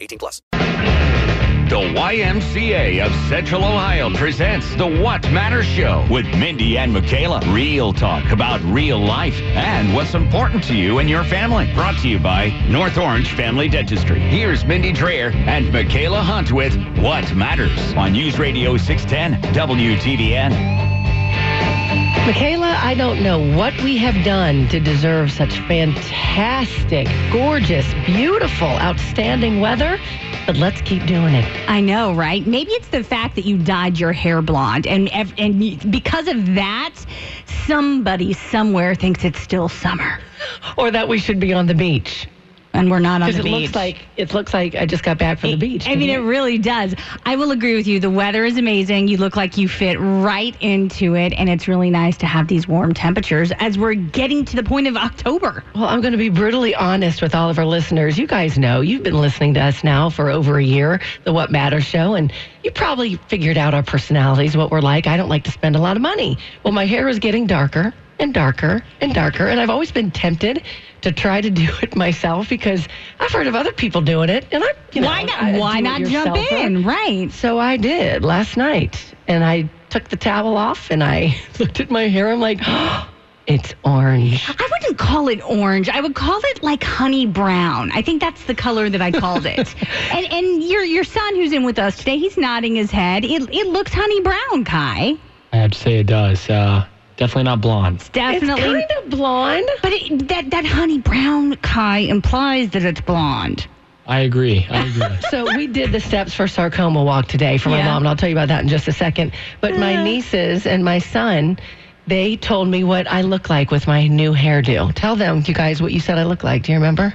18 plus. The YMCA of Central Ohio presents the What Matters Show with Mindy and Mikaela. Real talk about real life and what's important to you and your family. Brought to you by North Orange Family Dentistry. Here's Mindy Drayer and Mikaela Hunt with What Matters on News Radio 610 WTVN. Mikaela, I don't know what we have done to deserve such fantastic, gorgeous, beautiful, outstanding weather, but let's keep doing it. I know, right? Maybe it's the fact that you dyed your hair blonde, and and because of that, somebody somewhere thinks it's still summer, or that we should be on the beach and we're not on the it beach. Looks like, it looks like I just got back from it, the beach. I mean, it? it really does. I will agree with you. The weather is amazing. You look like you fit right into it, and it's really nice to have these warm temperatures as we're getting to the point of October. Well, I'm going to be brutally honest with all of our listeners. You guys know you've been listening to us now for over a year, the What Matters show, and you probably figured out our personalities, what we're like. I don't like to spend a lot of money. Well, my hair is getting darker and darker and darker, and I've always been tempted to try to do it myself because I've heard of other people doing it, and I, you know, why not? I, why not jump in? Right. So I did last night, and I took the towel off and I looked at my hair. I'm like. Oh, it's orange. I wouldn't call it orange. I would call it like honey brown. I think that's the color that I called it. and and your your son who's in with us today, he's nodding his head. It it looks honey brown, Kai. I have to say it does. Uh, Definitely not blonde. It's definitely it's kind of blonde, but it, that that honey brown Kai implies that it's blonde. I agree. I agree. so we did the steps for sarcoma walk today for my yeah. mom, and I'll tell you about that in just a second. But my nieces and my son, they told me what I look like with my new hairdo. Tell them, you guys, what you said I look like. Do you remember?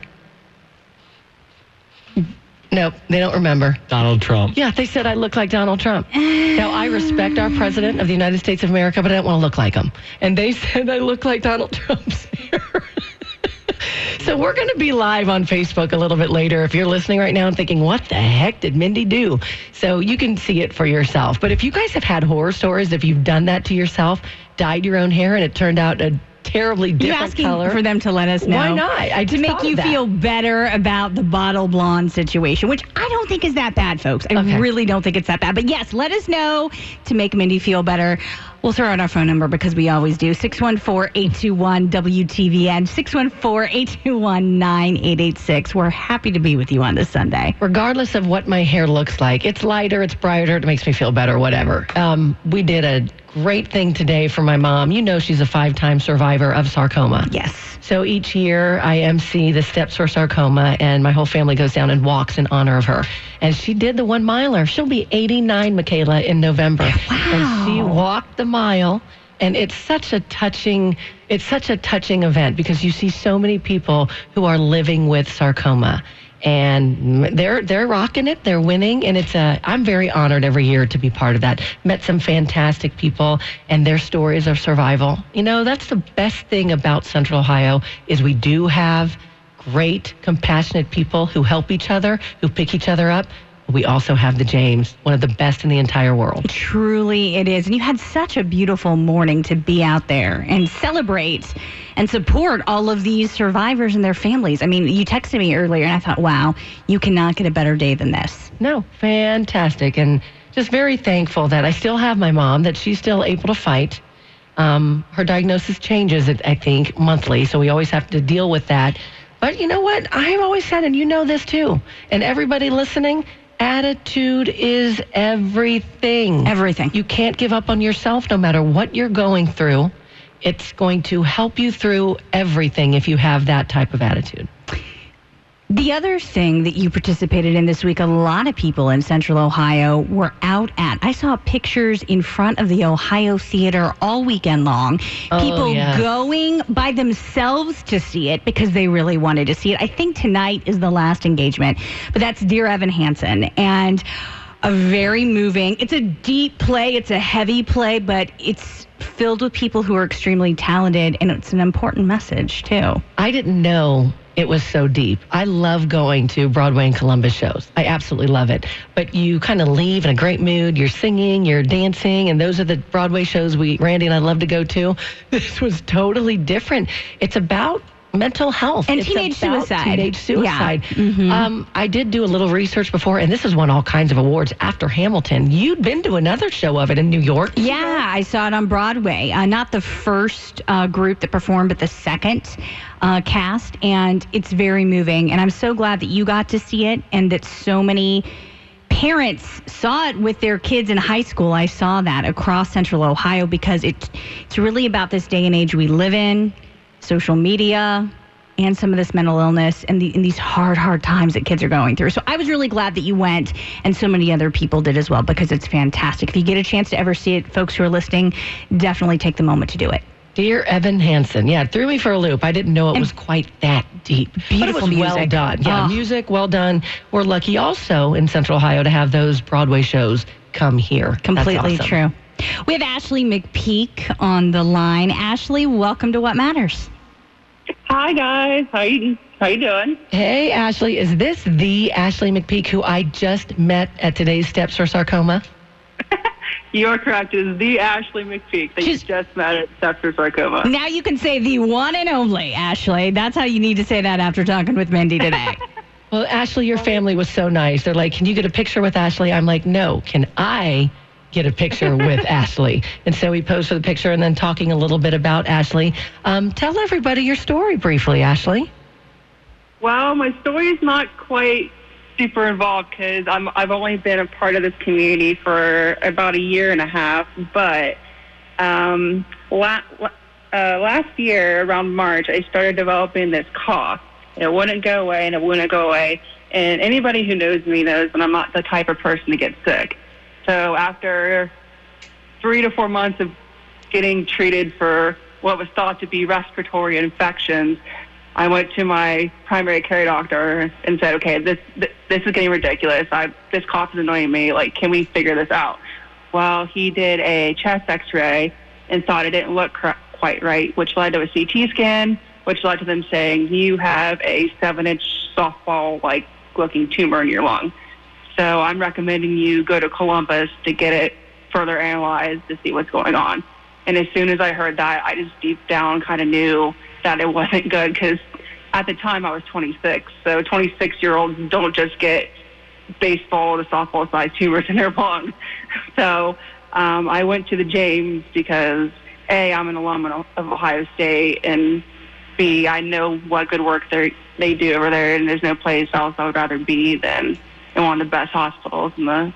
Nope, they don't remember. Donald Trump. Yeah, they said I look like Donald Trump. now, I respect our president of the United States of America, but I don't want to look like him. And they said I look like Donald Trump's hair. so we're going to be live on Facebook a little bit later. If you're listening right now and thinking, what the heck did Mindy do? So you can see it for yourself. But if you guys have had horror stories, if you've done that to yourself, dyed your own hair and it turned out a terribly different You're asking color. for them to let us know. Why not? I to make you feel better about the bottle blonde situation, which I don't think is that bad, folks. I okay. really don't think it's that bad. But yes, let us know to make Mindy feel better. We'll throw out our phone number because we always do 614 821 WTVN, 614 821 9886. We're happy to be with you on this Sunday. Regardless of what my hair looks like, it's lighter, it's brighter, it makes me feel better, whatever. Um, we did a great thing today for my mom. You know, she's a five time survivor of sarcoma. Yes. So each year I MC the Steps for Sarcoma, and my whole family goes down and walks in honor of her. And she did the one miler. She'll be 89, Mikaela, in November. Wow. And she walked the mile. And it's such a touching, it's such a touching event because you see so many people who are living with sarcoma and they're they're rocking it. They're winning, and it's a. I'm very honored every year to be part of that. Met some fantastic people, and their stories of survival. You know, that's the best thing about Central Ohio is we do have great, compassionate people who help each other, who pick each other up. We also have the James, one of the best in the entire world. Truly, it is. And you had such a beautiful morning to be out there and celebrate and support all of these survivors and their families. I mean, you texted me earlier, and I thought, wow, you cannot get a better day than this. No, fantastic. And just very thankful that I still have my mom, that she's still able to fight. Um, her diagnosis changes, I think, monthly, so we always have to deal with that. But you know what? I've always said, and you know this too, and everybody listening, attitude is everything. Everything. You can't give up on yourself no matter what you're going through. It's going to help you through everything if you have that type of attitude. The other thing that you participated in this week, a lot of people in Central Ohio were out at. I saw pictures in front of the Ohio Theater all weekend long. Oh, people yes. going by themselves to see it because they really wanted to see it. I think tonight is the last engagement, but that's Dear Evan Hansen. And a very moving, it's a deep play, it's a heavy play, but it's filled with people who are extremely talented, and it's an important message, too. I didn't know it was so deep. I love going to Broadway and Columbus shows. I absolutely love it. But you kind of leave in a great mood. You're singing, you're dancing, and those are the Broadway shows we, Randy and I love to go to. This was totally different. It's about mental health And It's teenage suicide. Teenage suicide. Yeah. suicide. Um, I did do a little research before, and this has won all kinds of awards after Hamilton. You'd been to another show of it in New York. Yeah, I saw it on Broadway. Uh, not the first uh, group that performed, but the second uh, cast. And it's very moving. And I'm so glad that you got to see it and that so many parents saw it with their kids in high school. I saw that across central Ohio because it, it's really about this day and age we live in, social media. And some of this mental illness and, the, and these hard, hard times that kids are going through. So I was really glad that you went, and so many other people did as well because it's fantastic. If you get a chance to ever see it, folks who are listening, definitely take the moment to do it. Dear Evan Hansen, yeah, it threw me for a loop. I didn't know it was quite that deep. but it Beautiful was well music. done. Yeah, Oh. music well done. We're lucky also in Central Ohio to have those Broadway shows come here. That's Completely awesome. true. We have Ashley McPeak on the line. Ashley, welcome to What Matters. Hi guys, how you how you doing? Hey, Ashley, is this the Ashley McPeak who I just met at today's Steps for Sarcoma? You are correct. It is the Ashley McPeak that She's- you just met at Steps for Sarcoma. Now you can say the one and only Ashley. That's how you need to say that after talking with Mindy today. Well, Ashley, your family was so nice. They're like, "Can you get a picture with Ashley?" I'm like, "No, can I get a picture with Ashley?" And so we posed for the picture, and then talking a little bit about Ashley. Um, tell everybody your story briefly, Ashley. Well, my story is not quite super involved because I'm I've only been a part of this community for about a year and a half. But um, la- la- uh, last year around March, I started developing this cough. It wouldn't go away, and it wouldn't go away. And anybody who knows me knows that I'm not the type of person to get sick. So after three to four months of getting treated for what was thought to be respiratory infections, I went to my primary care doctor and said, "Okay, this this, this is getting ridiculous. I this cough is annoying me. Like, can we figure this out?" Well, he did a chest X-ray and thought it didn't look cor- quite right, which led to a CT scan, which led to them saying you have a seven-inch softball-like looking tumor in your lung. So I'm recommending you go to Columbus to get it further analyzed to see what's going on. And as soon as I heard that, I just deep down kind of knew that it wasn't good because at the time I was 26. So 26 year olds don't just get baseball to softball sized tumors in their lung. So um, I went to the James because A, I'm an alum of Ohio State, and B, I know what good work they they do over there, and there's no place else I would rather be than in one of the best hospitals in the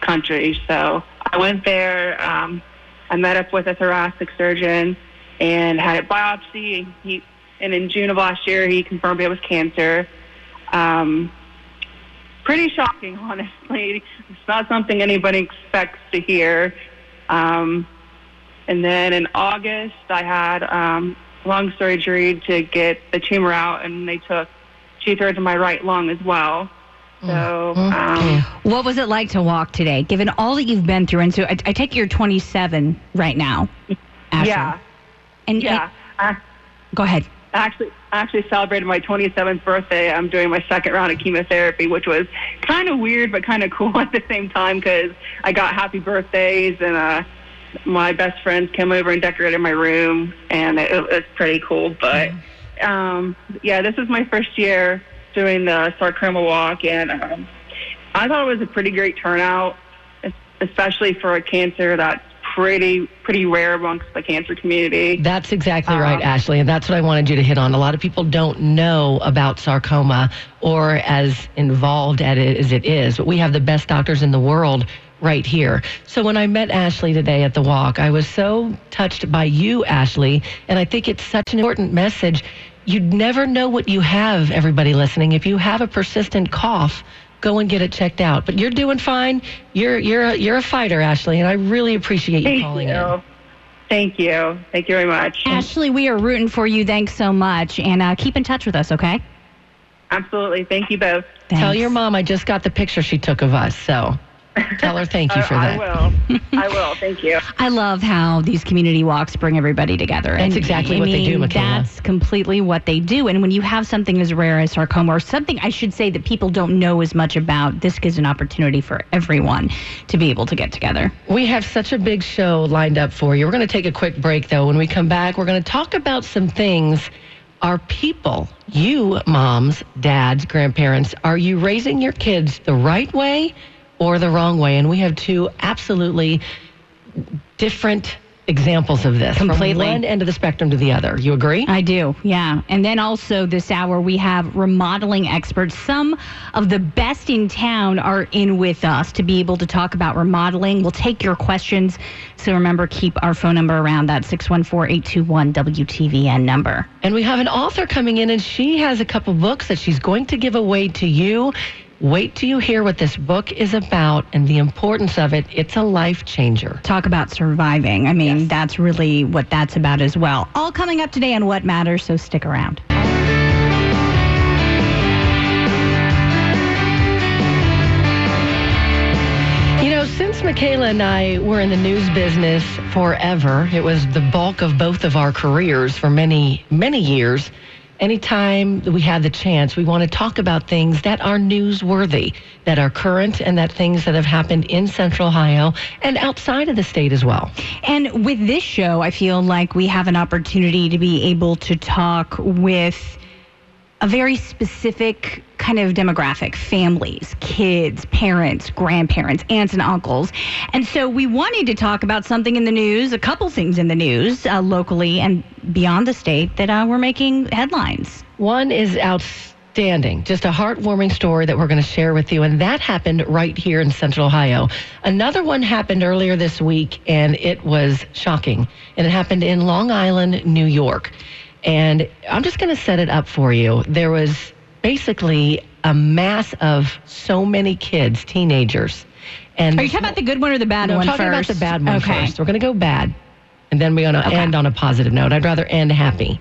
country. So I went there. Um, I met up with a thoracic surgeon and had it biopsy. And, he, and in June of last year, he confirmed it was cancer. Um, pretty shocking, honestly. It's not something anybody expects to hear. Um, and then in August, I had um, lung surgery to get the tumor out, and they took two thirds of my right lung as well. So, um, what was it like to walk today, given all that you've been through? And so I, I take you're 27 right now. Ashley. yeah, And yeah. Go ahead. actually I actually celebrated my 27th birthday. I'm doing my second round of chemotherapy, which was kind of weird but kind of cool at the same time because I got happy birthdays and uh, my best friends came over and decorated my room, and it, it was pretty cool. But um, yeah, this is my first year doing the sarcoma walk, and um, I thought it was a pretty great turnout, especially for a cancer that's pretty pretty rare amongst the cancer community. That's exactly right, Um, Ashley. And that's what I wanted you to hit on. A lot of people don't know about sarcoma or as involved at it as it is, but we have the best doctors in the world right here. So when I met Ashley today at the walk, I was so touched by you, Ashley. And I think it's such an important message. You'd never know what you have, everybody listening. If you have a persistent cough, go and get it checked out. But you're doing fine. You're you're a, you're a fighter, Ashley, and I really appreciate you Thank calling you. in. Thank you. Thank you very much. Ashley, we are rooting for you. Thanks so much. And uh, keep in touch with us, okay? Absolutely. Thank you both. Tell your mom I just got the picture she took of us, so tell her thank you I- for I that. will. I will. Thank you. I love how these community walks bring everybody together. That's And, exactly I what they do, mean, Mikaela. That's completely what they do. And when you have something as rare as sarcoma, or something I should say that people don't know as much about, this gives an opportunity for everyone to be able to get together. We have such a big show lined up for you. We're going to take a quick break, though. When we come back, we're going to talk about some things. Are people, you moms, dads, grandparents, are you raising your kids the right way or the wrong way? And we have two absolutely different examples of this Completely. from one end of the spectrum to the other. You agree? I do, yeah. And then also this hour, we have remodeling experts. Some of the best in town are in with us to be able to talk about remodeling. We'll take your questions. So remember, keep our phone number around that 614 821 WTVN number. And we have an author coming in, and she has a couple books that she's going to give away to you. Wait till you hear what this book is about and the importance of it. It's a life changer. Talk about surviving. I mean, that's really what that's about as well. All coming up today on What Matters, so stick around. You know, since Mikaela and I were in the news business forever, it was the bulk of both of our careers for many, many years. Anytime we had the chance, we want to talk about things that are newsworthy, that are current, and that things that have happened in Central Ohio and outside of the state as well. And with this show, I feel like we have an opportunity to be able to talk with a very specific kind of demographic families, kids, parents, grandparents, aunts, and uncles. And so we wanted to talk about something in the news, a couple things in the news uh, locally and beyond the state that uh, were making headlines. One is outstanding, just a heartwarming story that we're going to share with you, and that happened right here in Central Ohio. Another one happened earlier this week, and it was shocking, and it happened in Long Island, New York. And I'm just going to set it up for you. There was basically a mass of so many kids, teenagers. And Are you talking about the good one or the bad no, one I'm talking first? about the bad one okay. first. We're going to go bad, and then we're going to Okay. end on a positive note. I'd rather end happy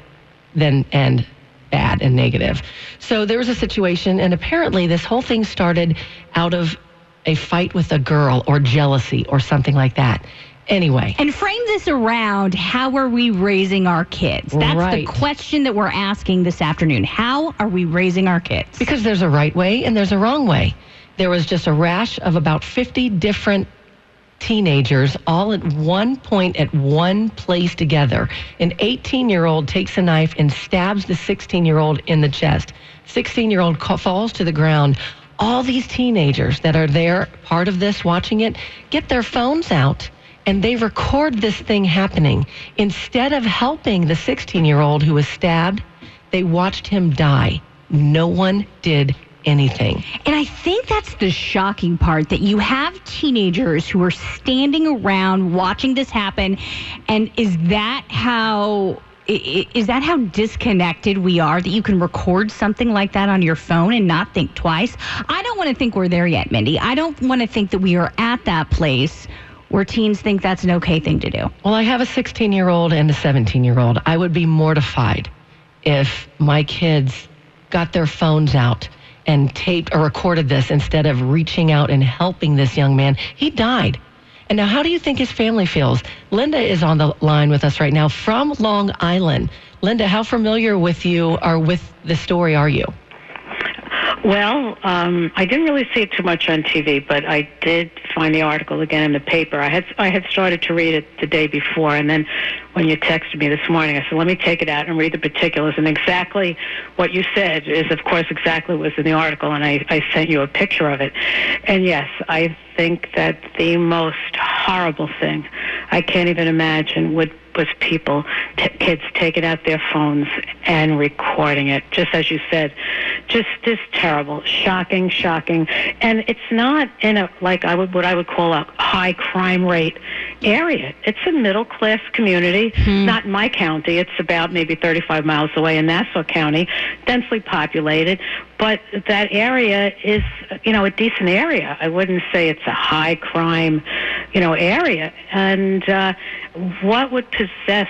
than end bad and negative. So there was a situation, and apparently this whole thing started out of a fight with a girl or jealousy or something like that. Anyway, And frame this around how are we raising our kids? That's Right. the question that we're asking this afternoon. How are we raising our kids? because there's a right way and there's a wrong way. There was just a rash of about 50 different teenagers all at one point at one place together. An 18 year old takes a knife and stabs the 16 year old in the chest. 16 year old falls to the ground. All these teenagers that are there, part of this, watching it, get their phones out and they record this thing happening. Instead of helping the 16 year old who was stabbed, they watched him die. No one did anything. And I think that's the shocking part that you have teenagers who are standing around watching this happen. And is that how. Is that how disconnected we are that you can record something like that on your phone and not think twice? I don't want to think we're there yet, Mindy. I don't want to think that we are at that place where teens think that's an okay thing to do. Well, I have a 16 year old and a 17 year old. I would be mortified if my kids got their phones out and taped or recorded this instead of reaching out and helping this young man. He died. And now, how do you think his family feels? Linda is on the line with us right now from Long Island. Linda, how familiar with you or with the story are you? Well, um, I didn't really see it too much on TV, but I did find the article again in the paper. I had I had started to read it the day before, and then when you texted me this morning, I said, "Let me take it out and read the particulars." And exactly what you said is, of course, exactly what was in the article, and I, I sent you a picture of it. And yes, I think that the most horrible thing I can't even imagine would was people, t- kids taking out their phones and recording it. Just as you said, just just terrible, shocking, shocking. And it's not in a like I would what I would call a high crime rate area. It's a middle class community. Not in my county. It's about maybe 35 miles away in Nassau County, densely populated. But that area is, you know, a decent area. I wouldn't say it's a high crime, you know, area. And uh, what would possess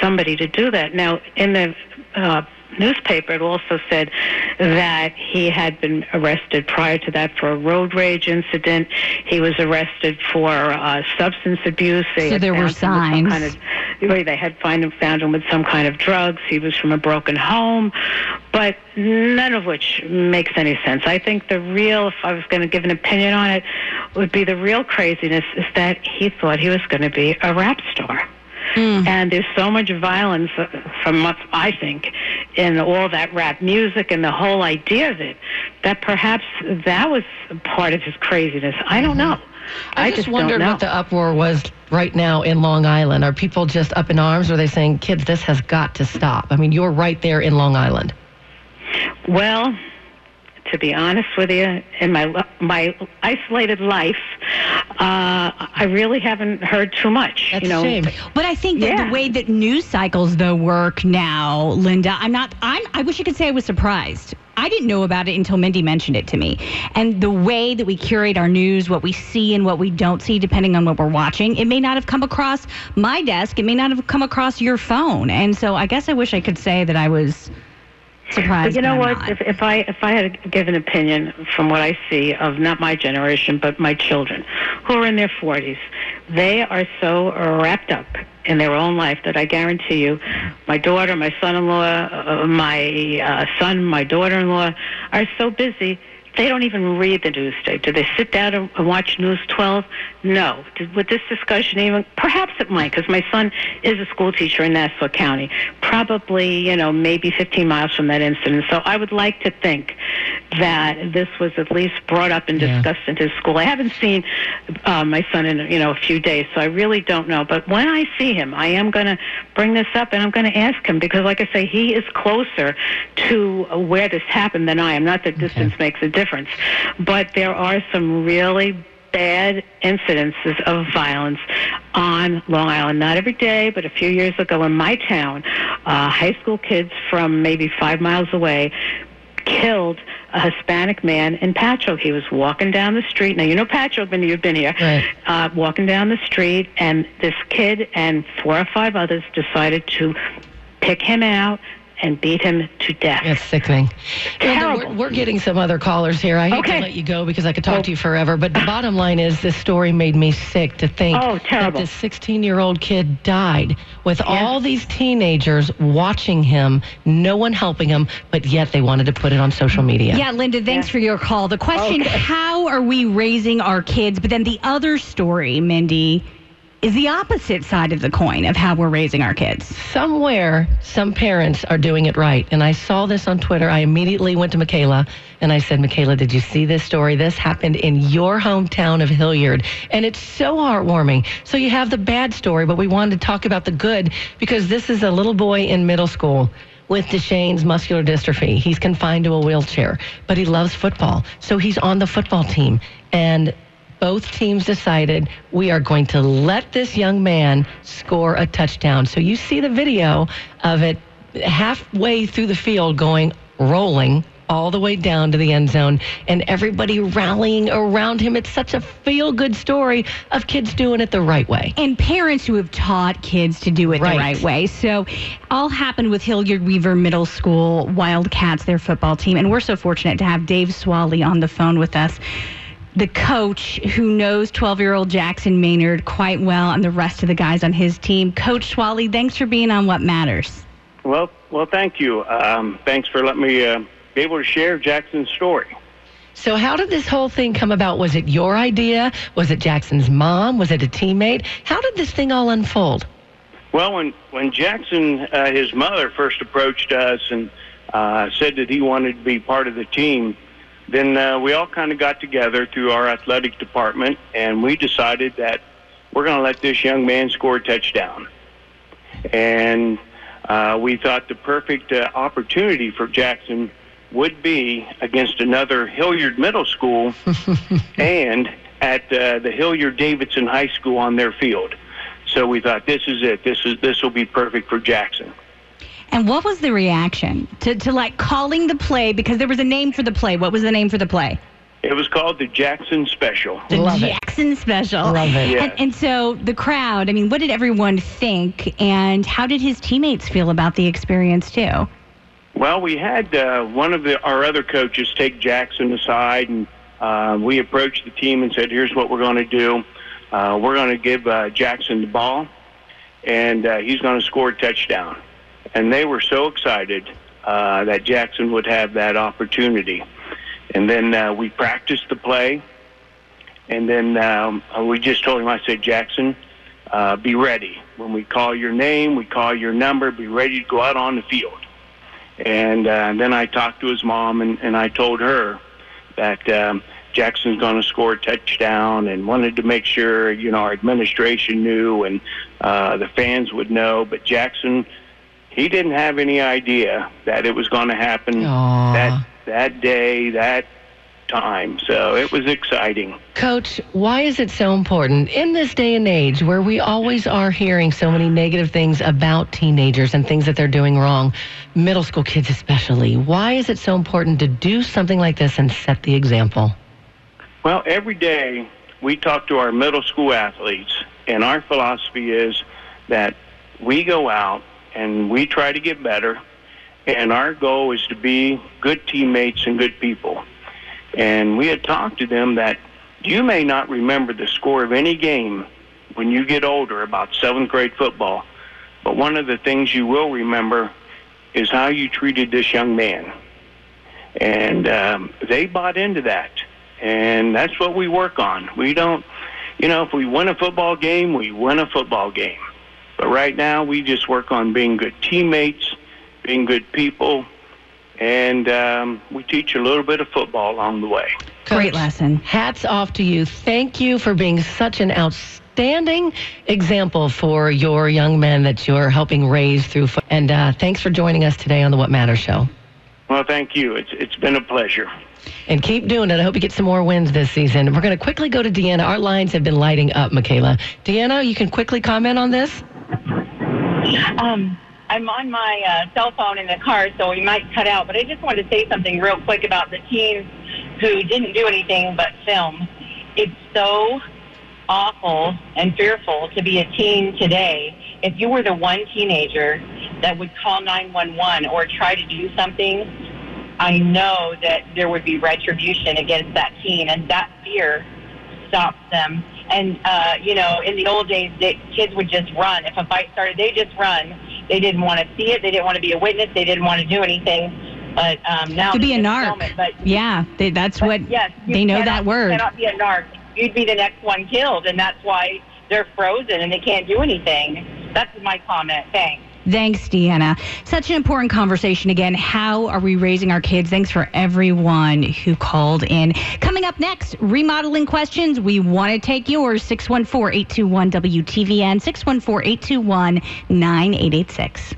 somebody to do that? Now, in the uh, newspaper, it also said that he had been arrested prior to that for a road rage incident. He was arrested for uh, substance abuse. They So there were found him with some signs. Kind of, they had find him, found him with some kind of drugs. He was from a broken home, but none of which makes any sense. I think the real, if I was going to give an opinion on it, would be the real craziness is that he thought he was going to be a rap star. And there's so much violence, uh, from what I think, in all that rap music and the whole idea of it, that perhaps that was part of his craziness. I don't know. I, just, don't wondered what the uproar was right now in Long Island. Are people just up in arms? Or are they saying, kids, this has got to stop? I mean, you're right there in Long Island. Well, to be honest with you, in my my isolated life, uh, I really haven't heard too much. That's you know, shame. But I think that Yeah. the way that news cycles though work now, Linda, I'm not. I'm. I wish I could say I was surprised. I didn't know about it until Mindy mentioned it to me. And the way that we curate our news, what we see and what we don't see, depending on what we're watching, it may not have come across my desk. It may not have come across your phone. And so I guess I wish I could say that I was surprised. But you know what? If, if I if I had to give an opinion from what I see of not my generation but my children, who are in their forties, they are so wrapped up in their own life that I guarantee you, my daughter, my son-in-law, uh, my uh, son, my daughter-in-law are so busy. They don't even read the news tape. Do they sit down and watch News 12? No. Did, would this discussion even? Perhaps it might, because my son is a school teacher in Nassau County, probably you know maybe 15 miles from that incident. So I would like to think that this was at least brought up and Yeah. discussed in his school. I haven't seen uh, my son in you know a few days, so I really don't know. But when I see him, I am going to bring this up and I'm going to ask him because, like I say, he is closer to where this happened than I am. Not that distance makes a difference, but there are some really bad incidences of violence on Long Island. Not every day, but a few years ago in my town, uh, high school kids from maybe five miles away killed a Hispanic man in Patchogue. He was walking down the street. Now, you know Patchogue, when you've been here. Right. Uh, walking down the street, and this kid and four or five others decided to pick him out and beat him to death. That's sickening. Linda, Terrible. we're, we're getting some other callers here. I hate Okay. to let you go because I could talk to you forever, but the bottom line is this story made me sick to think Oh, that this 16 year old kid died with all these teenagers watching him, no one helping him, but yet they wanted to put it on social media. Yeah, Linda, thanks for your call. The question, how are we raising our kids? But then the other story, Mindy, is the opposite side of the coin of how we're raising our kids. Somewhere, some parents are doing it right. And I saw this on Twitter. I immediately went to Mikaela and I said, Mikaela, did you see this story? This happened in your hometown of Hilliard. And it's so heartwarming. So you have the bad story, but we wanted to talk about the good because this is a little boy in middle school with Duchenne's muscular dystrophy. He's confined to a wheelchair, but he loves football. So he's on the football team. And both teams decided we are going to let this young man score a touchdown. So you see the video of it halfway through the field going rolling all the way down to the end zone and everybody rallying around him. It's such a feel good story of kids doing it the right way. And parents who have taught kids to do it Right. the right way. So, all happened with Hilliard Weaver Middle School Wildcats, their football team. And we're so fortunate to have Dave Swally on the phone with us. The coach who knows 12 year old Jackson Maynard quite well and the rest of the guys on his team. Coach Swally, thanks for being on What Matters. Well, well, thank you. Um, thanks for letting me uh, be able to share Jackson's story. So, how did this whole thing come about? Was it your idea? Was it Jackson's mom? Was it a teammate? How did this thing all unfold? Well, when when Jackson, uh, his mother, first approached us and uh, said that he wanted to be part of the team, then uh, we all kind of got together through our athletic department, and we decided that we're going to let this young man score a touchdown. and uh, we thought the perfect uh, opportunity for Jackson would be against another Hilliard Middle School and at uh, the Hilliard Davidson High School on their field. So we thought this is it. This is this will be perfect for Jackson. And what was the reaction to, to like calling the play? Because there was a name for the play. What was the name for the play? It was called the Jackson Special. The Jackson Special. Love it. Yes. And, and so the crowd, I mean, what did everyone think? And how did his teammates feel about the experience, too? Well, we had uh, one of the, our other coaches take Jackson aside, and uh, we approached the team and said, "Here's what we're going to do. Uh, we're going to give uh, Jackson the ball, and uh, he's going to score a touchdown." And they were so excited uh, that Jackson would have that opportunity. And then uh, we practiced the play, and then um, we just told him, "I said, Jackson." Uh, be ready. When we call your name, we call your number, be ready to go out on the field. And uh, and then I talked to his mom, and, and I told her that um, Jackson's going to score a touchdown, and wanted to make sure you know our administration knew and uh, the fans would know. But Jackson, he didn't have any idea that it was going to happen Aw. that that day, that time. So it was exciting. Coach, why is it so important in this day and age where we always are hearing so many negative things about teenagers and things that they're doing wrong, middle school kids especially? Why is it so important to do something like this and set the example? Well, every day we talk to our middle school athletes, and our philosophy is that we go out and we try to get better, and our goal is to be good teammates and good people. And we had talked to them that you may not remember the score of any game when you get older, about seventh grade football, but one of the things you will remember is how you treated this young man. And um, they bought into that. And that's what we work on. We don't, you know, if we win a football game, we win a football game. But right now, we just work on being good teammates, being good people, and um, we teach a little bit of football along the way. Great lesson. Hats off to you. Thank you for being such an outstanding example for your young men that you're helping raise through. fo- And uh, thanks for joining us today on the What Matters show. Well, thank you. It's it's been a pleasure. And keep doing it. I hope you get some more wins this season. We're going to quickly go to Deanna. Our lines have been lighting up, Mikaela. Deanna, you can quickly comment on this? Um, I'm on my uh, cell phone in the car, so we might cut out. But I just wanted to say something real quick about the teens who didn't do anything but film. It's so awful and fearful to be a teen today. If you were the one teenager that would call 911 or try to do something, I know that there would be retribution against that teen, and that fear stops them. And uh, you know, in the old days, the kids would just run. If a fight started, they just run. They didn't want to see it. They didn't want to be a witness. They didn't want to do anything. But um, now To be a narc. it. But Yeah, they, that's but what yes, they know cannot- that word. You cannot be a narc. You'd be the next one killed, and that's why they're frozen and they can't do anything. That's my comment. Thanks. Thanks, Deanna. Such an important conversation again. How are we raising our kids? Thanks for everyone who called in. Coming up next, remodeling questions. We want to take yours. 614 821 WTVN, 614 821 9886.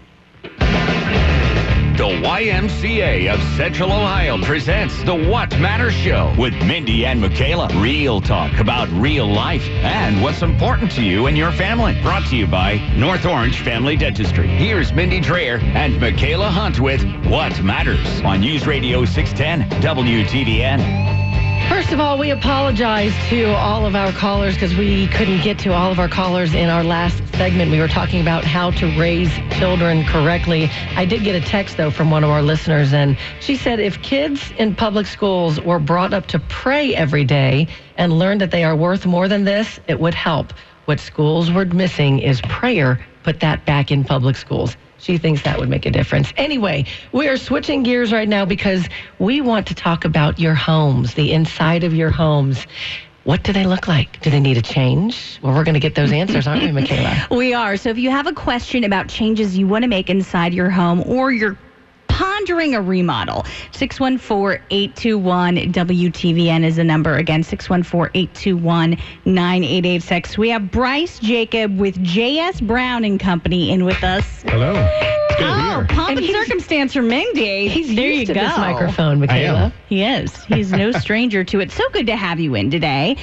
The YMCA of Central Ohio presents the What Matters Show with Mindy and Mikaela. Real talk about real life and what's important to you and your family. Brought to you by North Orange Family Dentistry. Here's Mindy Drayer and Mikaela Hunt with What Matters on News Radio 610 WTVN. First of all, we apologize to all of our callers because we couldn't get to all of our callers in our last segment. We were talking about how to raise children correctly. I did get a text, though, from one of our listeners, and she said if kids in public schools were brought up to pray every day and learn that they are worth more than this, it would help. What schools were missing is prayer. Put that back in public schools. She thinks that would make a difference. Anyway, we are switching gears right now because we want to talk about your homes, the inside of your homes. What do they look like? Do they need a change? Well, we're going to get those answers, aren't we, Mikaela? We are. So if you have a question about changes you want to make inside your home or your pondering a remodel. 614-821-WTVN is the number. Again, 614-821-9886. We have Bryce Jacob with J.S. Brown and Company in with us. Hello. It's good to oh, be Oh, pomp and circumstance for Mindy. He's there used you to go. this microphone, Mikaela. He is. He's no stranger to it. So good to have you in today.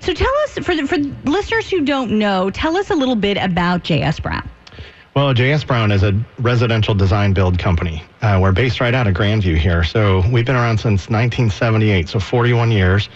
So tell us, for the, for listeners who don't know, tell us a little bit about J.S. Brown. Well, J.S. Brown is a residential design build company. Uh, we're based right out of Grandview here. So we've been around since 1978, so 41 years.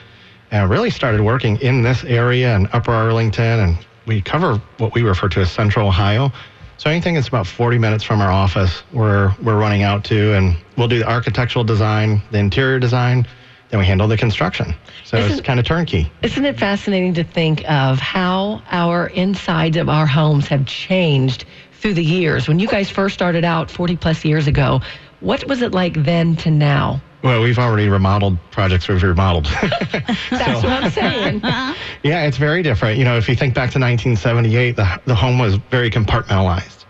And really started working in this area in Upper Arlington. And we cover what we refer to as Central Ohio. So anything that's about 40 minutes from our office, we're, we're running out to. And we'll do the architectural design, the interior design, then we handle the construction. So it's Isn't- kind of turnkey. Isn't it fascinating to think of how our insides of our homes have changed through the years? When you guys first started out 40 plus years ago, what was it like then to now? Well, we've already remodeled projects we've remodeled. That's what I'm saying. Yeah, it's very different. You know, if you think back to 1978, the, the home was very compartmentalized.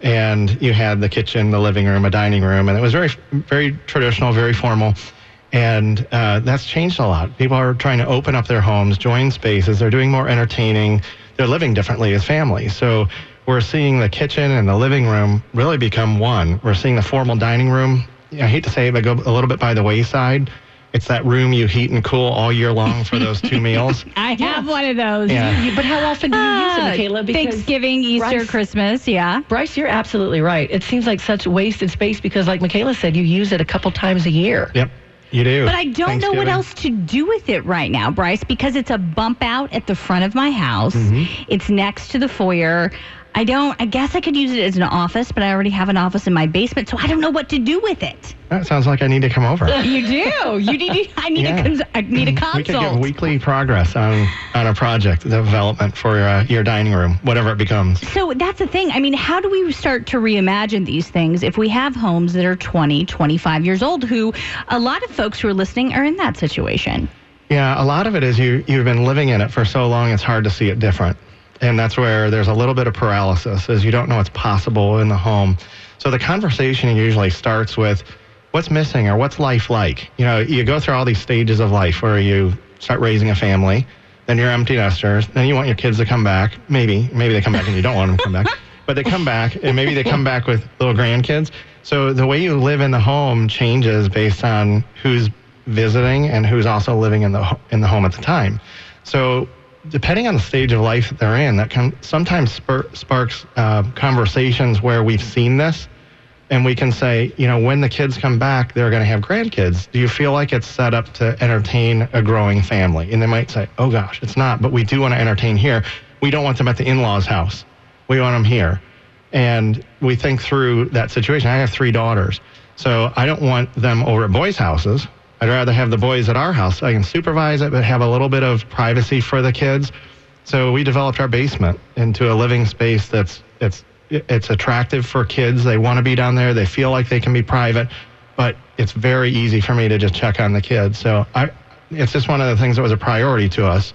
And you had the kitchen, the living room, a dining room, and it was very, very traditional, very formal. And uh, that's changed a lot. People are trying to open up their homes, join spaces. They're doing more entertaining. They're living differently as families. So we're seeing the kitchen and the living room really become one. We're seeing the formal dining room. I hate to say it, but go a little bit by the wayside. It's that room you heat and cool all year long for those two meals. I have one of those. Yeah. You- but how often do you use it, Ah, Mikaela? Because Thanksgiving, Easter, Bryce- Christmas, yeah. Bryce, you're absolutely right. It seems like such wasted space because, like Mikaela said, you use it a couple times a year. Yep, you do. But I don't know what else to do with it right now, Bryce, because it's a bump out at the front of my house. Mm-hmm. It's next to the foyer. I don't, I guess I could use it as an office, but I already have an office in my basement, so I don't know what to do with it. That sounds like I need to come over. You do. You need, I need, Yeah. a, cons- I need a We could get weekly progress on, on a project development for uh, your dining room, whatever it becomes. So that's the thing. I mean, how do we start to reimagine these things if we have homes that are 20, 25 years old who a lot of folks who are listening are in that situation? Yeah, a lot of it is you, you've been living in it for so long, it's hard to see it different. And that's where there's a little bit of paralysis, is you don't know what's possible in the home. So the conversation usually starts with what's missing or what's life like? You know, you go through all these stages of life where you start raising a family, then you're empty nesters, then you want your kids to come back. Maybe, maybe they come back and you don't want them to come back. But they come back, and maybe they come back with little grandkids. So the way you live in the home changes based on who's visiting and who's also living in the in the home at the time. So depending on the stage of life that they're in, that can sometimes spur, sparks uh, conversations where we've seen this, and we can say, you know, when the kids come back, they're going to have grandkids. Do you feel like it's set up to entertain a growing family? And they might say, oh gosh, it's not, but we do want to entertain here. We don't want them at the in-laws' house. We want them here. And we think through that situation. I have three daughters, so I don't want them over at boys' houses. I'd rather have the boys at our house. I can supervise it, but have a little bit of privacy for the kids. So we developed our basement into a living space that's it's it's attractive for kids. They want to be down there. They feel like they can be private, but it's very easy for me to just check on the kids. So I, it's just one of the things that was a priority to us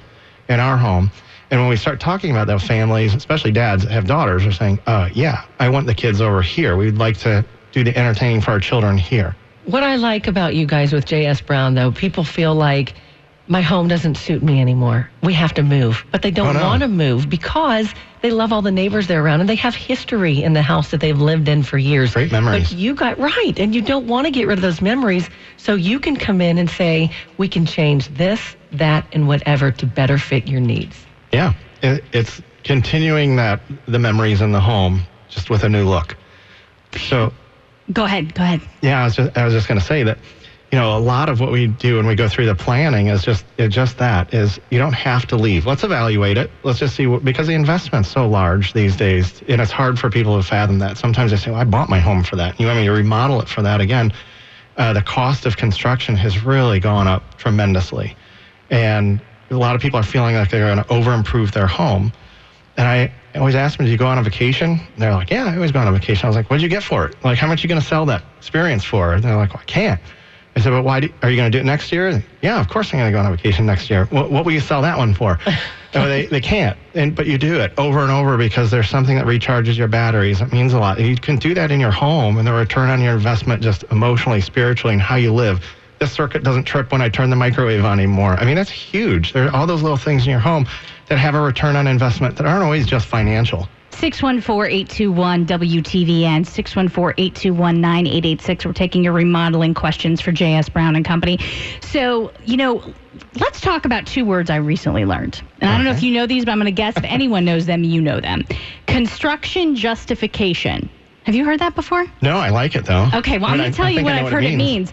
in our home. And when we start talking about those families, especially dads that have daughters, are saying, uh, "Yeah, I want the kids over here. We'd like to do the entertaining for our children here." What I like about you guys with J.S. Brown, though, people feel like my home doesn't suit me anymore. We have to move. But they don't Oh, no. want to move because they love all the neighbors they're around and they have history in the house that they've lived in for years. Great memories. But you got right. And you don't want to get rid of those memories. So you can come in and say, we can change this, that, and whatever to better fit your needs. Yeah, it's continuing that the memories in the home just with a new look. So Go ahead. Go ahead. Yeah, I was just I was just going to say that, you know, a lot of what we do when we go through the planning is just just that is you don't have to leave. Let's evaluate it. Let's just see what because the investment's so large these days, and it's hard for people to fathom that. Sometimes they say, "Well, I bought my home for that." You want me to remodel it for that again? Uh, the cost of construction has really gone up tremendously, and a lot of people are feeling like they're going to over improve their home. And I always ask them, "Do you go on a vacation?" And they're like, "Yeah, I always go on a vacation." I was like, "What'd you get for it? Like, how much are you going to sell that experience for?" And they're like, well, "I can't." I said, but why do, are you going to do it next year? Yeah, of course I'm going to go on a vacation next year. What, what will you sell that one for? no, they, they can't. And, but you do it over and over because there's something that recharges your batteries. It means a lot. You can do that in your home and the return on your investment just emotionally, spiritually, and how you live. This circuit doesn't trip when I turn the microwave on anymore. I mean, that's huge. There are all those little things in your home that have a return on investment that aren't always just financial. 614-821-WTVN, 614-821-9886. We're taking your remodeling questions for J.S. Brown and Company. So, you know, let's talk about two words I recently learned. And I don't know if you know these, but I'm going to guess if anyone knows them, you know them. Construction justification. Have you heard that before? No, I like it though. Okay, well, I I'm going to tell I you what I know I've heard it means.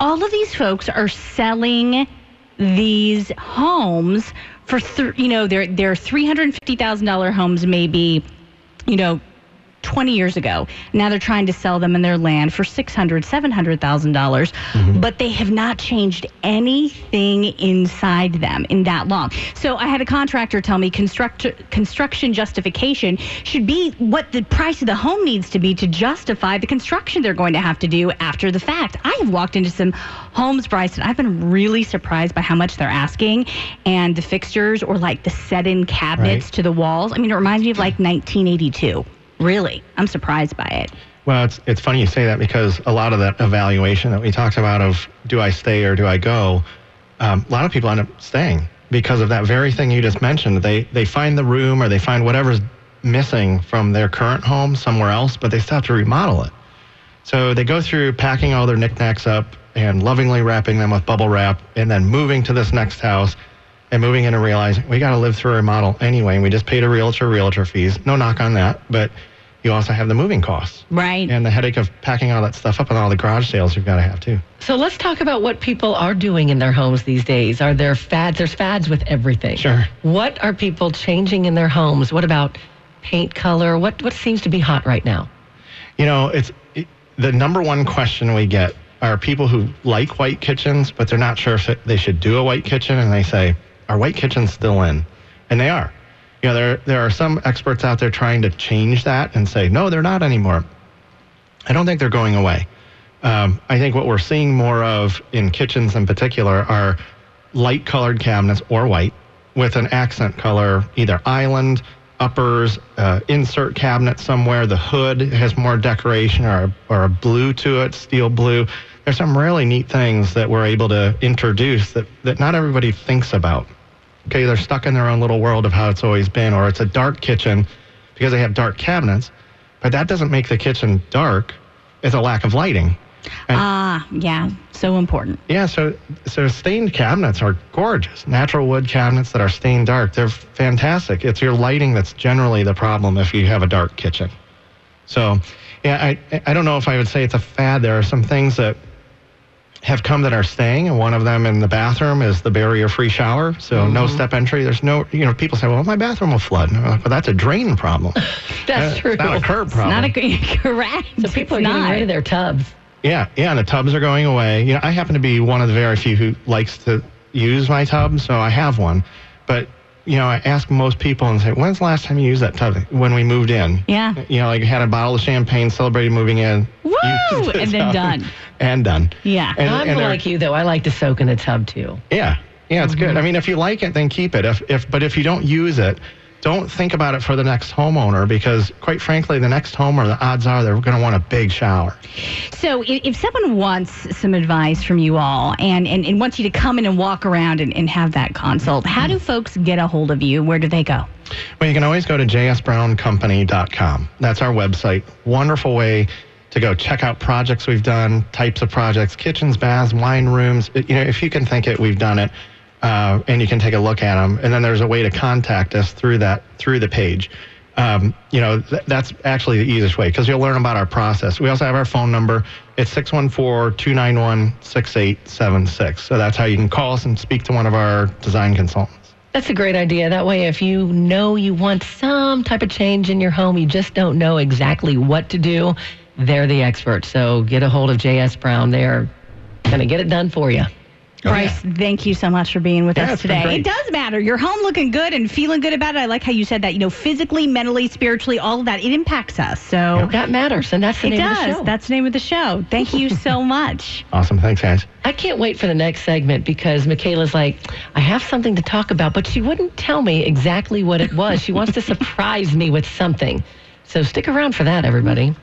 All of these folks are selling these homes for, th- you know, they're, they're $350,000 homes maybe, you know, 20 years ago. Now they're trying to sell them in their land for $600,000, $700,000, dollars mm-hmm. but they have not changed anything inside them in that long. So I had a contractor tell me construct, construction justification should be what the price of the home needs to be to justify the construction they're going to have to do after the fact. I have walked into some homes, Bryson. I've been really surprised by how much they're asking and the fixtures or like the set-in cabinets Right. to the walls. I mean, it reminds me of like 1982. Really, I'm surprised by it. Well, it's it's funny you say that because a lot of that evaluation that we talked about of do I stay or do I go, um, a lot of people end up staying because of that very thing you just mentioned. They they find the room or they find whatever's missing from their current home somewhere else, but they still have to remodel it. So they go through packing all their knickknacks up and lovingly wrapping them with bubble wrap, and then moving to this next house and moving in and realizing we got to live through a remodel anyway. And we just paid a realtor realtor fees. No knock on that, but you also have the moving costs Right. and the headache of packing all that stuff up and all the garage sales you've got to have too. So let's talk about what people are doing in their homes these days. Are there fads? There's fads with everything. Sure. What are people changing in their homes? What about paint color? What what seems to be hot right now? You know, it's it, the number one question we get are people who like white kitchens, but they're not sure if they should do a white kitchen, and they say, "Are white kitchens still in?" And they are. You know, there there are some experts out there trying to change that and say, "No, they're not anymore." I don't think they're going away. Um, I think what we're seeing more of in kitchens in particular are light colored cabinets or white with an accent color, either island, uppers, uh, insert cabinet somewhere. The hood has more decoration or, or a blue to it, steel blue. There's some really neat things that we're able to introduce that, that not everybody thinks about. Okay, they're stuck in their own little world of how it's always been, or it's a dark kitchen because they have dark cabinets, but that doesn't make the kitchen dark. It's a lack of lighting. Ah, yeah, so important. yeah, so so stained cabinets are gorgeous. Natural wood cabinets that are stained dark, they're fantastic. It's your lighting that's generally the problem if you have a dark kitchen. So, yeah, I I don't know if I would say it's a fad. There are some things that have come that are staying, and one of them in the bathroom is the barrier-free shower. So no step entry. There's no, you know, people say, "Well, my bathroom will flood." And I'm like, well, that's a drain problem. That's Uh, true. Not a curb problem. Not a correct. so people are It's getting not. rid of their tubs. Yeah, yeah, and the tubs are going away. You know, I happen to be one of the very few who likes to use my tub, so I have one. But you know, I ask most people and say, "When's the last time you used that tub?" When we moved in. Yeah. You know, like had a bottle of champagne, celebrated moving in. Woo! the And then done. And done. Yeah. And, I'm and like you though. I like to soak in a tub too. yeah, yeah, it's good. Mm-hmm. I mean, if you like it, then keep it. If if but if you don't use it, don't think about it for the next homeowner because, quite frankly, the next homeowner, the odds are they're going to want a big shower. So if, someone wants some advice from you all and, and, and wants you to come in and walk around and, and have that consult, how do folks get a hold of you? Where do they go? Well, you can always go to jsbrowncompany.com. That's our website. Wonderful way to go check out projects we've done, types of projects, kitchens, baths, wine rooms. You know, if you can think it, we've done it, uh, and you can take a look at them. And then there's a way to contact us through that through the page. Um, you know, th- that's actually the easiest way because you'll learn about our process. We also have our phone number. It's 614-291-6876. So that's how you can call us and speak to one of our design consultants. That's a great idea. That way, if you know you want some type of change in your home, you just don't know exactly what to do, they're the experts. So get a hold of JS Brown. They're going to get it done for you. Oh, Bryce, thank you so much for being with Yeah, us today. It does matter. You're home looking good and feeling good about it. I like how you said that. You know, physically, mentally, spiritually, all of that. It impacts us. So That matters, and that's the it name does. of the show. That's the name of the show. Thank you so much. Awesome. Thanks, guys. I can't wait for the next segment because Mikaela's like, I have something to talk about, but she wouldn't tell me exactly what it was. She wants to surprise me with something. So stick around for that, everybody.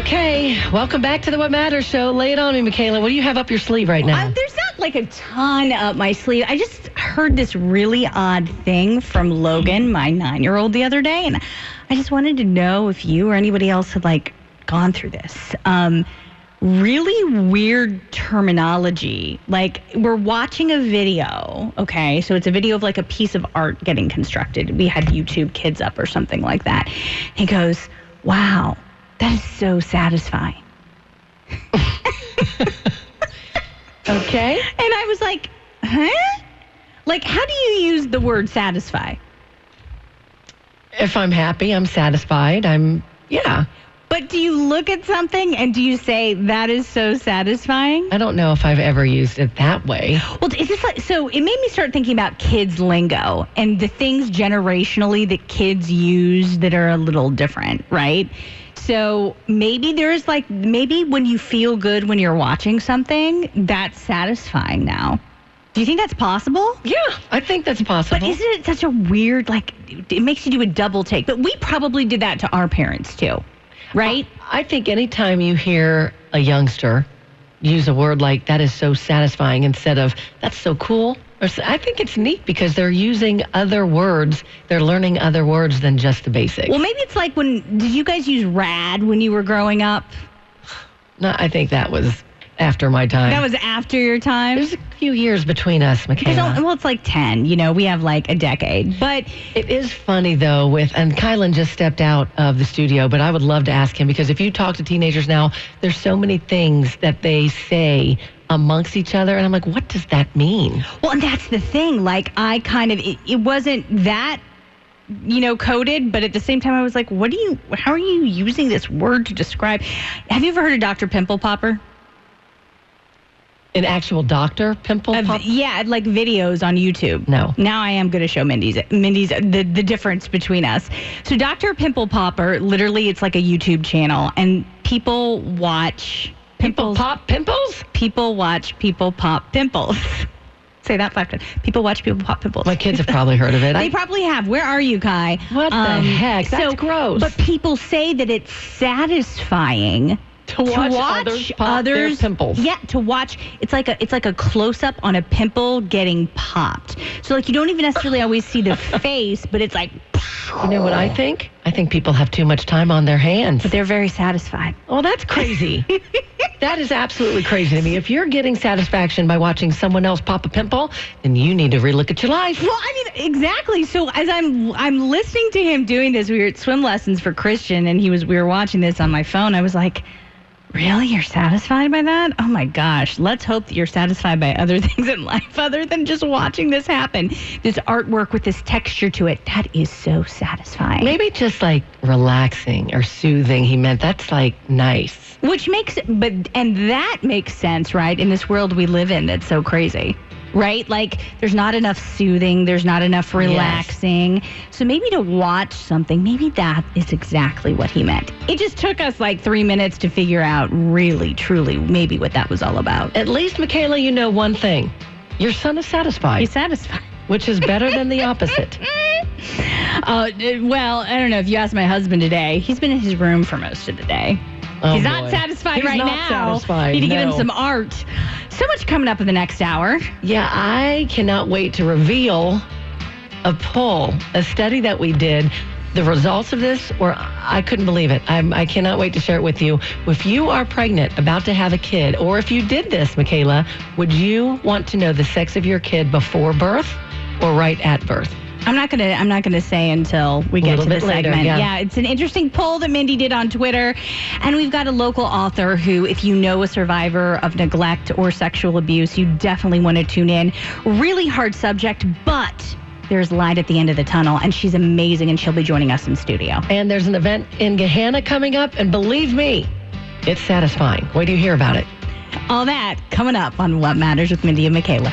Okay, welcome back to the What Matters show. Lay it on me, Mikaela. What do you have up your sleeve right now? Uh, there's not like a ton up my sleeve. I just heard this really odd thing from Logan, my nine year old, the other day. And I just wanted to know if you or anybody else had like gone through this. Um, really weird terminology. Like we're watching a video, okay? So it's a video of like a piece of art getting constructed. We had YouTube Kids up or something like that. He goes, "Wow, that is so satisfying." okay. And I was like, "Huh?" Like how do you use the word satisfy? If I'm happy, I'm satisfied. I'm, yeah. But do you look at something and do you say that is so satisfying? I don't know if I've ever used it that way. Well, is this like so? It made me start thinking about kids lingo and the things generationally that kids use that are a little different, right? So maybe there's like maybe when you feel good when you're watching something, that's satisfying now. Do you think that's possible? Yeah, I think that's possible. But isn't it such a weird like it makes you do a double take? But we probably did that to our parents too. Right? I think anytime you hear a youngster use a word like that is so satisfying instead of that's so cool, I think it's neat because they're using other words. They're learning other words than just the basics. Well, maybe it's like when did you guys use rad when you were growing up? no, I think that was after my time. That was after your time. There's a few years between us, Mikaela. Oh, well, it's like 10. You know, we have like a decade. But It is funny though with and Kylan just stepped out of the studio, but I would love to ask him because if you talk to teenagers now, there's so many things that they say amongst each other and I'm like, what does that mean? Well, and that's the thing. Like, I kind of, it, it wasn't that, you know, coded, but at the same time, I was like, what do you, how are you using this word to describe? Have you ever heard of Dr. Pimple Popper? An actual doctor pimple Uh, pop? yeah, like videos on YouTube. No. Now I am going to show Mindy's Mindy's the the difference between us. So Dr. Pimple Popper, literally, it's like a YouTube channel, and people watch Pimple pimples. pop pimples? People watch people pop pimples. Say that five times. People watch people pop pimples. My kids have probably heard of it. They I- probably have. Where are you, Kai? What the heck? That's gross. But people say that it's satisfying To watch others pop their pimples. Yeah, to watch. It's like a it's like a close up on a pimple getting popped. So like you don't even necessarily always see the face, but it's like. you know what I think? I think people have too much time on their hands. But they're very satisfied. Oh, that's crazy. that is absolutely crazy to me. If you're getting satisfaction by watching someone else pop a pimple, then you need to relook at your life. Well, I mean, exactly. So as I'm I'm listening to him doing this, we were at swim lessons for Christian, and he was we were watching this on my phone. I was like, really, you're satisfied by that? Oh my gosh! Let's hope that you're satisfied by other things in life other than just watching this happen. This artwork with this texture to it, that is so satisfying. Maybe just like relaxing or soothing. He meant that's like nice. Which makes, but, and that makes sense, right? In this world we live in that's so crazy, right? Like, there's not enough soothing, there's not enough relaxing. So maybe to watch something, maybe that is exactly what he meant. It just took us like three minutes to figure out really, truly, maybe what that was all about. At least, Mikaela, you know one thing. Your son is satisfied, He's satisfied. which is better than the opposite. Uh, well, I don't know if you asked my husband today. He's been in his room for most of the day. Oh, He's not boy. satisfied He's right not now. satisfied, Need to get him some art. So much coming up in the next hour. Yeah, I cannot wait to reveal a poll, a study that we did. The results of this, or I couldn't believe it. I'm, I cannot wait to share it with you. If you are pregnant, about to have a kid, or if you did this, Mikaela, would you want to know the sex of your kid before birth or right at birth? I'm not gonna. I'm not gonna say until we get to the bit later, segment. yeah. it's an interesting poll that Mindy did on Twitter, and we've got a local author who, if you know a survivor of neglect or sexual abuse, you definitely want to tune in. Really hard subject, but there's light at the end of the tunnel, and she's amazing, and she'll be joining us in studio. And there's an event in Gahanna coming up, and believe me, it's satisfying. Wait do you hear about it. All that coming up on What Matters with Mindy and Mikaela.